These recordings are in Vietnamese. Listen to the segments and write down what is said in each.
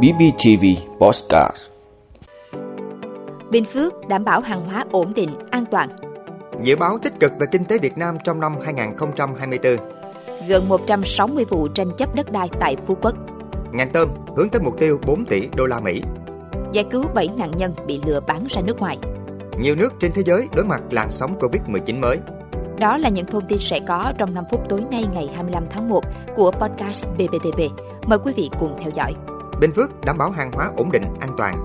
BBTV Postcard Bình Phước đảm bảo hàng hóa ổn định, an toàn. Dự báo tích cực về kinh tế Việt Nam trong năm 2024. Gần 160 vụ tranh chấp đất đai tại Phú Quốc. Ngành tôm hướng tới mục tiêu 4 tỷ đô la Mỹ. Giải cứu 7 nạn nhân bị lừa bán ra nước ngoài. Nhiều nước trên thế giới đối mặt làn sóng Covid-19 mới. Đó là những thông tin sẽ có trong 5 phút tối nay ngày 25 tháng 1 của podcast BBTV. Mời quý vị cùng theo dõi. Bình Phước đảm bảo hàng hóa ổn định, an toàn.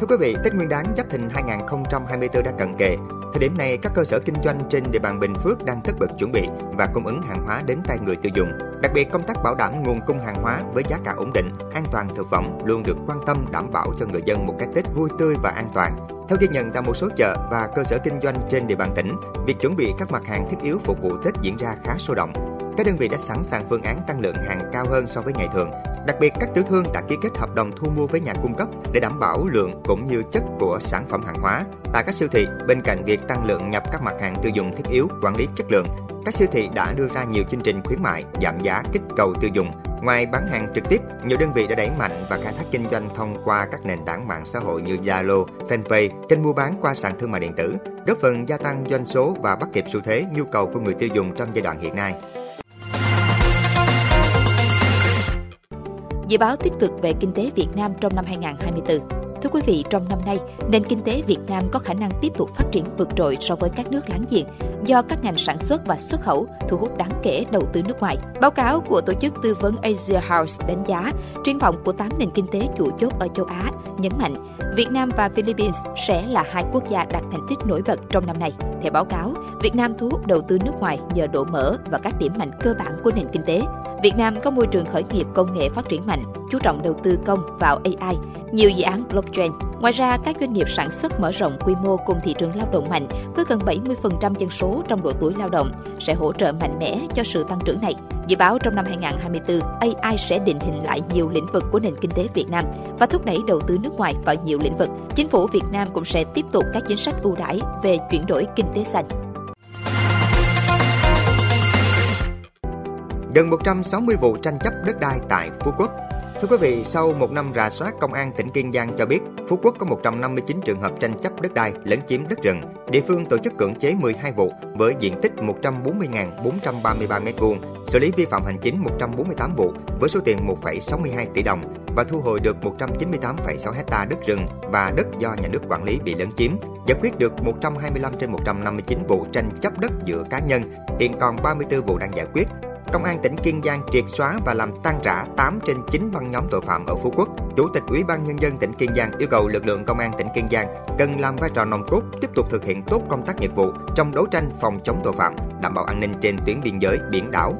Thưa quý vị, Tết Nguyên đán Giáp Thìn 2024 đã cận kề. Thời điểm này, các cơ sở kinh doanh trên địa bàn Bình Phước đang tất bật chuẩn bị và cung ứng hàng hóa đến tay người tiêu dùng. Đặc biệt, công tác bảo đảm nguồn cung hàng hóa với giá cả ổn định, an toàn thực phẩm luôn được quan tâm đảm bảo cho người dân một cái Tết vui tươi và an toàn. Theo ghi nhận tại một số chợ và cơ sở kinh doanh trên địa bàn tỉnh, việc chuẩn bị các mặt hàng thiết yếu phục vụ Tết diễn ra khá sôi động. Các đơn vị đã sẵn sàng phương án tăng lượng hàng cao hơn so với ngày thường. Đặc biệt, các tiểu thương đã ký kết hợp đồng thu mua với nhà cung cấp để đảm bảo lượng cũng như chất của sản phẩm hàng hóa. Tại các siêu thị, bên cạnh việc tăng lượng nhập các mặt hàng tiêu dùng thiết yếu, quản lý chất lượng, các siêu thị đã đưa ra nhiều chương trình khuyến mại, giảm giá, kích cầu tiêu dùng. Ngoài bán hàng trực tiếp, nhiều đơn vị đã đẩy mạnh và khai thác kinh doanh thông qua các nền tảng mạng xã hội như Zalo, Fanpage, kênh mua bán qua sàn thương mại điện tử, góp phần gia tăng doanh số và bắt kịp xu thế nhu cầu của người tiêu dùng trong giai đoạn hiện nay. Dự báo tích cực về kinh tế Việt Nam trong năm 2024. Thưa quý vị, trong năm nay, nền kinh tế Việt Nam có khả năng tiếp tục phát triển vượt trội so với các nước láng giềng do các ngành sản xuất và xuất khẩu thu hút đáng kể đầu tư nước ngoài. Báo cáo của tổ chức tư vấn Asia House đánh giá triển vọng của 8 nền kinh tế chủ chốt ở châu Á nhấn mạnh Việt Nam và Philippines sẽ là hai quốc gia đạt thành tích nổi bật trong năm nay. Theo báo cáo, Việt Nam thu hút đầu tư nước ngoài nhờ độ mở và các điểm mạnh cơ bản của nền kinh tế. Việt Nam có môi trường khởi nghiệp công nghệ phát triển mạnh, chú trọng đầu tư công vào AI, nhiều dự án blockchain. Ngoài ra, các doanh nghiệp sản xuất mở rộng quy mô cùng thị trường lao động mạnh với gần 70% dân số trong độ tuổi lao động sẽ hỗ trợ mạnh mẽ cho sự tăng trưởng này. Dự báo trong năm 2024, AI sẽ định hình lại nhiều lĩnh vực của nền kinh tế Việt Nam và thúc đẩy đầu tư nước ngoài vào nhiều lĩnh vực. Chính phủ Việt Nam cũng sẽ tiếp tục các chính sách ưu đãi về chuyển đổi kinh tế xanh. Gần 160 vụ tranh chấp đất đai tại Phú Quốc. Thưa quý vị, sau một năm rà soát, Công an tỉnh Kiên Giang cho biết Phú Quốc có 159 trường hợp tranh chấp đất đai lấn chiếm đất rừng. Địa phương tổ chức cưỡng chế 12 vụ với diện tích 140.433 m2, xử lý vi phạm hành chính 148 vụ với số tiền 1,62 tỷ đồng và thu hồi được 198,6 hecta đất rừng và đất do nhà nước quản lý bị lấn chiếm, giải quyết được 125 trên 159 vụ tranh chấp đất giữa cá nhân, hiện còn 34 vụ đang giải quyết, Công an tỉnh Kiên Giang triệt xóa và làm tan rã 8 trên 9 băng nhóm tội phạm ở Phú Quốc. Chủ tịch Ủy ban Nhân dân tỉnh Kiên Giang yêu cầu lực lượng công an tỉnh Kiên Giang cần làm vai trò nòng cốt tiếp tục thực hiện tốt công tác nghiệp vụ trong đấu tranh phòng chống tội phạm, đảm bảo an ninh trên tuyến biên giới, biển đảo.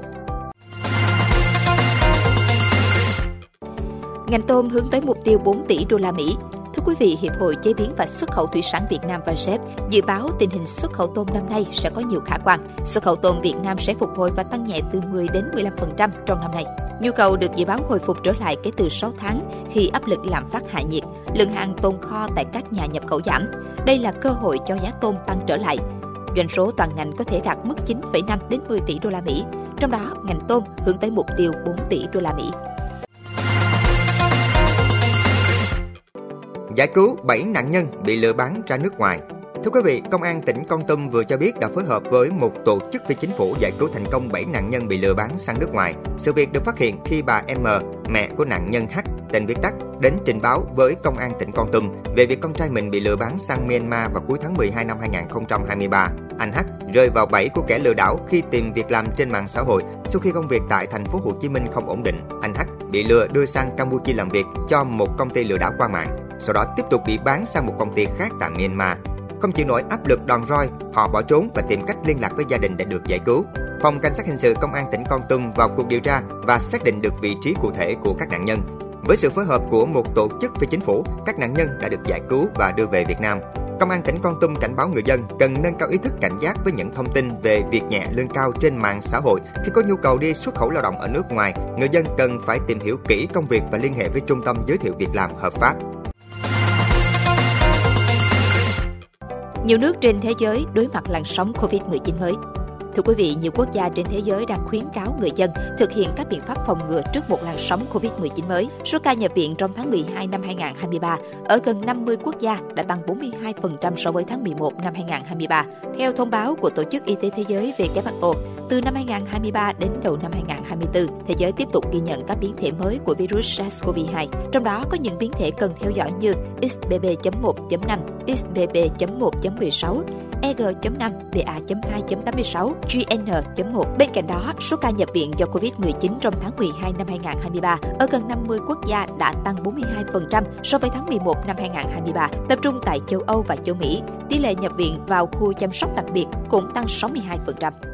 Ngành tôm hướng tới mục tiêu 4 tỷ đô la Mỹ quý vị, Hiệp hội Chế biến và Xuất khẩu Thủy sản Việt Nam và VASEP dự báo tình hình xuất khẩu tôm năm nay sẽ có nhiều khả quan. Xuất khẩu tôm Việt Nam sẽ phục hồi và tăng nhẹ từ 10 đến 15% trong năm nay. Nhu cầu được dự báo hồi phục trở lại kể từ 6 tháng khi áp lực lạm phát hạ nhiệt, lượng hàng tồn kho tại các nhà nhập khẩu giảm. Đây là cơ hội cho giá tôm tăng trở lại. Doanh số toàn ngành có thể đạt mức 9,5 đến 10 tỷ đô la Mỹ. Trong đó, ngành tôm hướng tới mục tiêu 4 tỷ đô la Mỹ. Giải cứu 7 nạn nhân bị lừa bán ra nước ngoài. Thưa quý vị, Công an tỉnh Con Tum vừa cho biết đã phối hợp với một tổ chức phi chính phủ giải cứu thành công 7 nạn nhân bị lừa bán sang nước ngoài. Sự việc được phát hiện khi bà M, mẹ của nạn nhân H, tên viết tắt, đến trình báo với Công an tỉnh Con Tum về việc con trai mình bị lừa bán sang Myanmar vào cuối tháng 12 năm 2023. Anh H rơi vào bẫy của kẻ lừa đảo khi tìm việc làm trên mạng xã hội sau khi công việc tại thành phố Hồ Chí Minh không ổn định. Anh H bị lừa đưa sang Campuchia làm việc cho một công ty lừa đảo qua mạng sau đó tiếp tục bị bán sang một công ty khác tại Myanmar. Không chịu nổi áp lực đòn roi, họ bỏ trốn và tìm cách liên lạc với gia đình để được giải cứu. Phòng Cảnh sát Hình sự Công an tỉnh Con Tum vào cuộc điều tra và xác định được vị trí cụ thể của các nạn nhân. Với sự phối hợp của một tổ chức phi chính phủ, các nạn nhân đã được giải cứu và đưa về Việt Nam. Công an tỉnh Con Tum cảnh báo người dân cần nâng cao ý thức cảnh giác với những thông tin về việc nhẹ lương cao trên mạng xã hội. Khi có nhu cầu đi xuất khẩu lao động ở nước ngoài, người dân cần phải tìm hiểu kỹ công việc và liên hệ với trung tâm giới thiệu việc làm hợp pháp. Nhiều nước trên thế giới đối mặt làn sóng Covid-19 mới. Thưa quý vị, nhiều quốc gia trên thế giới đang khuyến cáo người dân thực hiện các biện pháp phòng ngừa trước một làn sóng COVID-19 mới. Số ca nhập viện trong tháng 12 năm 2023 ở gần 50 quốc gia đã tăng 42% so với tháng 11 năm 2023. Theo thông báo của Tổ chức Y tế Thế giới WHO, từ năm 2023 đến đầu năm 2024, thế giới tiếp tục ghi nhận các biến thể mới của virus SARS-CoV-2. Trong đó có những biến thể cần theo dõi như XBB.1.5, XBB.1.16, EG.5, BA.2.86, GN.1. Bên cạnh đó, số ca nhập viện do COVID-19 trong tháng 12 năm 2023 ở gần 50 quốc gia đã tăng 42% so với tháng 11 năm 2023, tập trung tại châu Âu và châu Mỹ. Tỷ lệ nhập viện vào khu chăm sóc đặc biệt cũng tăng 62%.